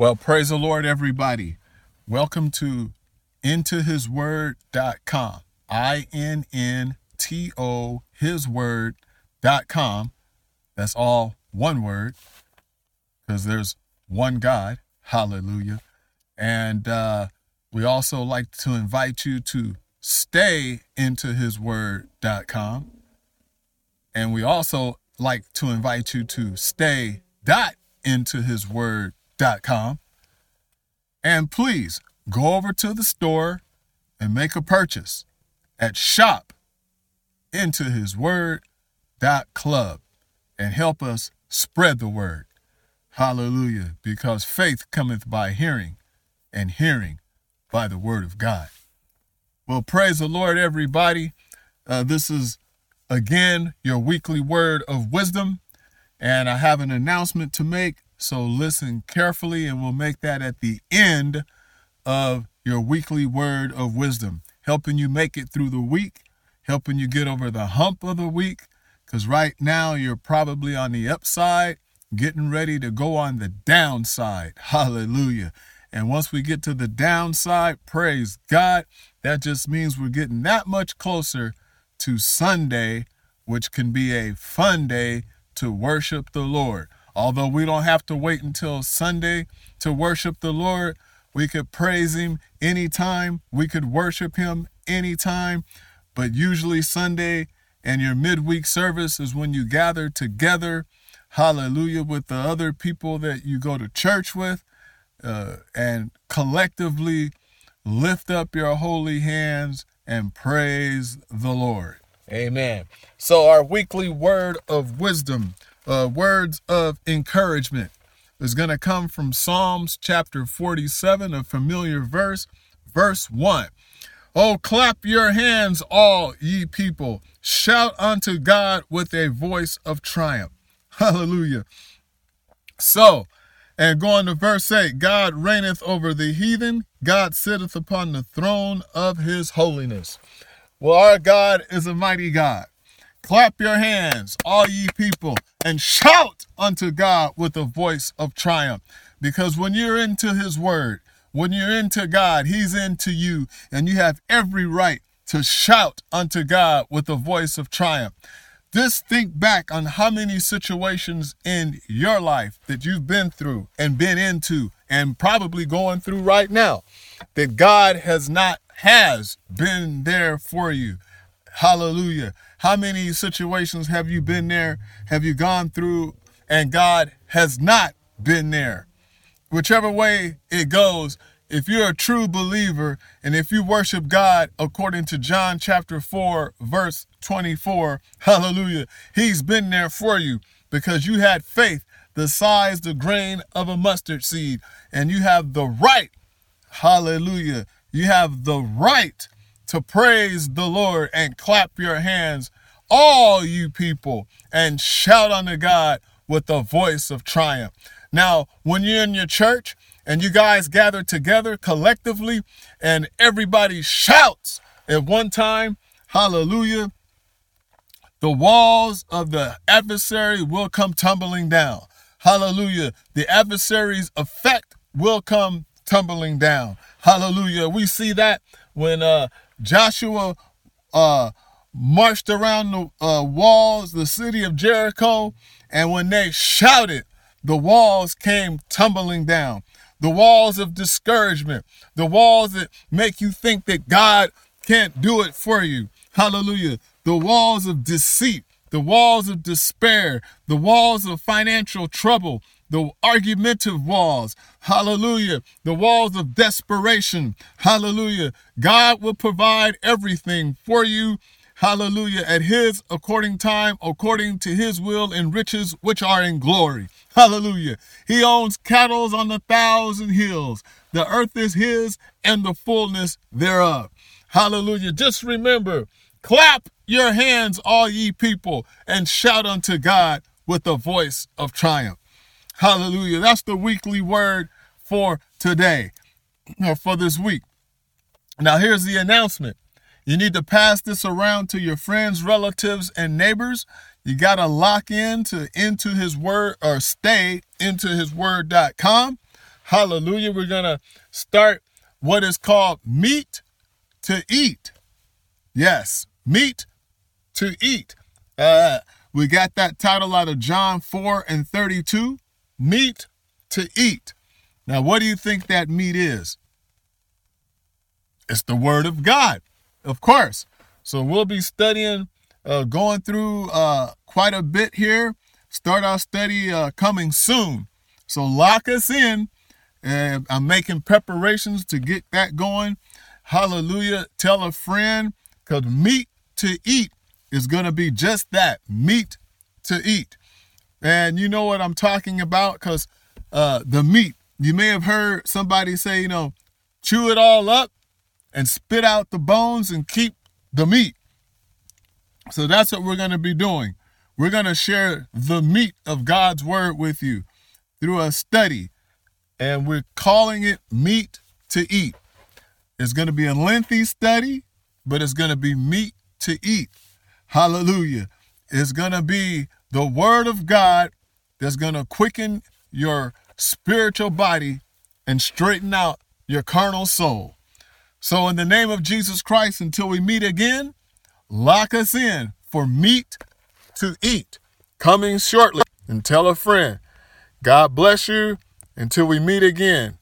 Well, praise the Lord, everybody. Welcome to intohisword.com. I N N T O hisword.com. That's all one word because there's one God. Hallelujah. And uh, we also like to invite you to stay into hisword.com. And we also like to invite you to stay dot into hisword.com. And please go over to the store and make a purchase at shop into his word club and help us spread the word. Hallelujah. Because faith cometh by hearing, and hearing by the word of God. Well, praise the Lord, everybody. Uh, this is again your weekly word of wisdom, and I have an announcement to make. So listen carefully, and we'll make that at the end of your weekly word of wisdom, helping you make it through the week, helping you get over the hump of the week. Because right now you're probably on the upside, getting ready to go on the downside. Hallelujah. And once we get to the downside, praise God, that just means we're getting that much closer to Sunday, which can be a fun day to worship the Lord. Although we don't have to wait until Sunday to worship the Lord, we could praise Him anytime, we could worship Him anytime. But usually, Sunday and your midweek service is when you gather together, hallelujah, with the other people that you go to church with uh, and collectively lift up your holy hands and praise the Lord. Amen. So, our weekly word of wisdom, uh, words of encouragement, is going to come from Psalms chapter 47, a familiar verse, verse 1. Oh, clap your hands, all ye people. Shout unto God with a voice of triumph. Hallelujah. So, and going to verse 8 God reigneth over the heathen, God sitteth upon the throne of his holiness. Well, our God is a mighty God. Clap your hands, all ye people, and shout unto God with a voice of triumph. Because when you're into his word, when you're into God, he's into you, and you have every right to shout unto God with a voice of triumph. Just think back on how many situations in your life that you've been through and been into and probably going through right now that God has not has been there for you. Hallelujah. How many situations have you been there? Have you gone through and God has not been there? Whichever way it goes, if you're a true believer and if you worship God according to John chapter 4, verse 24, hallelujah, He's been there for you because you had faith the size, the grain of a mustard seed, and you have the right, hallelujah, you have the right to praise the Lord and clap your hands, all you people, and shout unto God with the voice of triumph. Now, when you're in your church, and you guys gather together collectively and everybody shouts at one time, hallelujah, the walls of the adversary will come tumbling down. Hallelujah. The adversary's effect will come tumbling down. Hallelujah. We see that when uh, Joshua uh, marched around the uh, walls, the city of Jericho, and when they shouted, the walls came tumbling down the walls of discouragement, the walls that make you think that God can't do it for you. Hallelujah. The walls of deceit, the walls of despair, the walls of financial trouble, the argumentative walls. Hallelujah. The walls of desperation. Hallelujah. God will provide everything for you hallelujah, at his according time, according to his will and riches, which are in glory. Hallelujah. He owns cattle on the thousand hills. The earth is his and the fullness thereof. Hallelujah. Just remember, clap your hands, all ye people, and shout unto God with a voice of triumph. Hallelujah. That's the weekly word for today, or for this week. Now, here's the announcement. You need to pass this around to your friends, relatives, and neighbors. You got to lock in to into his word or stay into his word.com. Hallelujah. We're going to start what is called meat to eat. Yes, meat to eat. Uh, we got that title out of John 4 and 32 meat to eat. Now, what do you think that meat is? It's the Word of God, of course. So we'll be studying, uh, going through uh, quite a bit here. Start our study uh, coming soon. So lock us in. And I'm making preparations to get that going. Hallelujah. Tell a friend because meat to eat is going to be just that meat to eat. And you know what I'm talking about because uh, the meat, you may have heard somebody say, you know, chew it all up and spit out the bones and keep the meat. So that's what we're going to be doing. We're going to share the meat of God's word with you through a study, and we're calling it Meat to Eat. It's going to be a lengthy study, but it's going to be meat to eat. Hallelujah. It's going to be the word of God that's going to quicken your spiritual body and straighten out your carnal soul. So, in the name of Jesus Christ, until we meet again, lock us in for meat to eat. Coming shortly. And tell a friend. God bless you until we meet again.